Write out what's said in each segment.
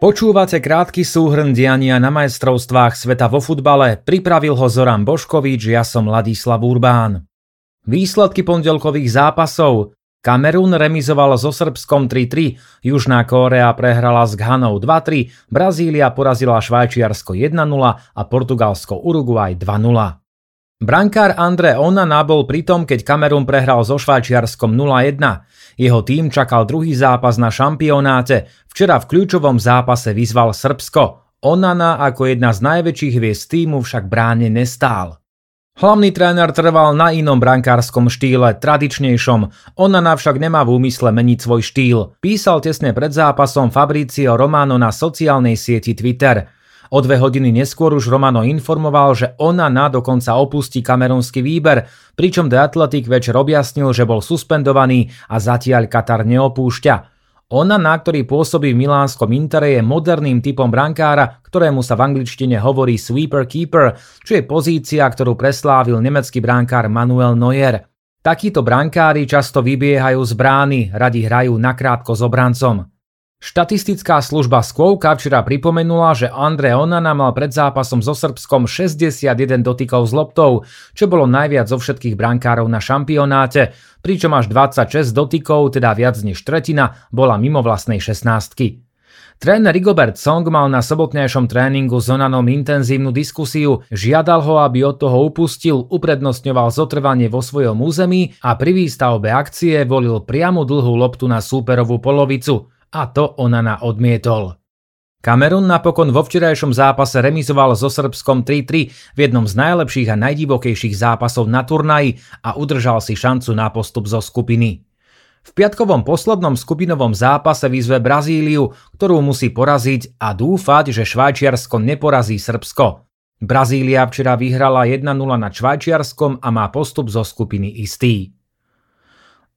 Počúvate krátky súhrn diania na majstrovstvách sveta vo futbale, pripravil ho Zoran Boškovič, ja som Ladislav Urbán. Výsledky pondelkových zápasov. Kamerún remizoval so Srbskom 3-3, Južná Kórea prehrala s Ghanou 2-3, Brazília porazila Švajčiarsko 1-0 a Portugalsko Uruguay 2-0. Brankár Andre Onana bol pritom, keď Kamerun prehral so Švajčiarskom 0-1. Jeho tým čakal druhý zápas na šampionáte. Včera v kľúčovom zápase vyzval Srbsko. Onana ako jedna z najväčších hviezd týmu však bráne nestál. Hlavný tréner trval na inom brankárskom štýle, tradičnejšom. Onana však nemá v úmysle meniť svoj štýl. Písal tesne pred zápasom Fabricio Romano na sociálnej sieti Twitter – O dve hodiny neskôr už Romano informoval, že ona na dokonca opustí kamerunský výber, pričom The Athletic večer objasnil, že bol suspendovaný a zatiaľ Katar neopúšťa. Ona, na ktorý pôsobí v milánskom Intere, je moderným typom brankára, ktorému sa v angličtine hovorí sweeper keeper, čo je pozícia, ktorú preslávil nemecký brankár Manuel Neuer. Takíto brankári často vybiehajú z brány, radi hrajú nakrátko s obrancom. Štatistická služba Skôvka včera pripomenula, že Andre Onana mal pred zápasom so Srbskom 61 dotykov s loptou, čo bolo najviac zo všetkých brankárov na šampionáte, pričom až 26 dotykov, teda viac než tretina, bola mimo vlastnej 16. Tréner Rigobert Song mal na sobotnejšom tréningu s Onanom intenzívnu diskusiu, žiadal ho, aby od toho upustil, uprednostňoval zotrvanie vo svojom území a pri výstavbe akcie volil priamu dlhú loptu na súperovú polovicu – a to Onana odmietol. Kamerun napokon vo včerajšom zápase remizoval so Srbskom 3-3 v jednom z najlepších a najdivokejších zápasov na turnaji a udržal si šancu na postup zo skupiny. V piatkovom poslednom skupinovom zápase vyzve Brazíliu, ktorú musí poraziť a dúfať, že Švajčiarsko neporazí Srbsko. Brazília včera vyhrala 1-0 nad Švajčiarskom a má postup zo skupiny istý.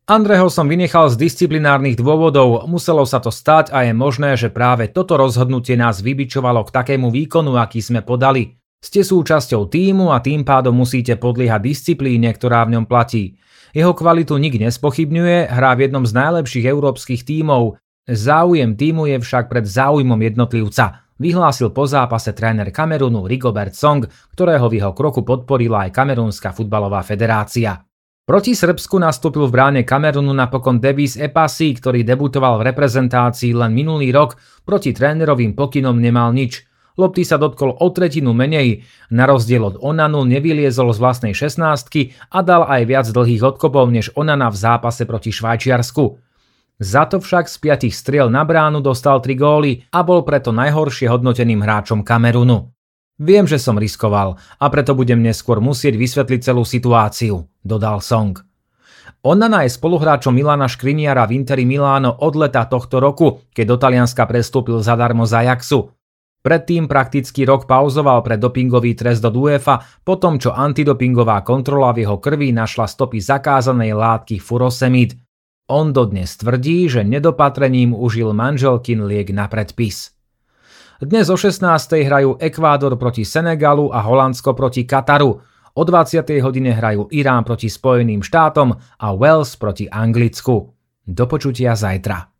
Andreho som vynechal z disciplinárnych dôvodov, muselo sa to stať a je možné, že práve toto rozhodnutie nás vybičovalo k takému výkonu, aký sme podali. Ste súčasťou týmu a tým pádom musíte podliehať disciplíne, ktorá v ňom platí. Jeho kvalitu nik nespochybňuje, hrá v jednom z najlepších európskych tímov. Záujem týmu je však pred záujmom jednotlivca, vyhlásil po zápase tréner Kamerunu Rigobert Song, ktorého v jeho kroku podporila aj Kamerúnska futbalová federácia. Proti Srbsku nastúpil v bráne Kamerunu napokon Davis Epasi, ktorý debutoval v reprezentácii len minulý rok, proti trénerovým pokynom nemal nič. Lopty sa dotkol o tretinu menej, na rozdiel od Onanu nevyliezol z vlastnej 16 a dal aj viac dlhých odkopov než Onana v zápase proti Švajčiarsku. Za to však z piatich striel na bránu dostal 3 góly a bol preto najhoršie hodnoteným hráčom Kamerunu. Viem, že som riskoval a preto budem neskôr musieť vysvetliť celú situáciu, dodal Song. Onana je spoluhráčom Milana Škriniara v Interi Miláno od leta tohto roku, keď do Talianska prestúpil zadarmo z Ajaxu. Predtým prakticky rok pauzoval pre dopingový trest do UEFA, potom čo antidopingová kontrola v jeho krvi našla stopy zakázanej látky furosemid. On dodnes tvrdí, že nedopatrením užil manželkin liek na predpis. Dnes o 16. hrajú Ekvádor proti Senegalu a Holandsko proti Kataru. O 20. hodine hrajú Irán proti Spojeným štátom a Wales proti Anglicku. Do počutia zajtra.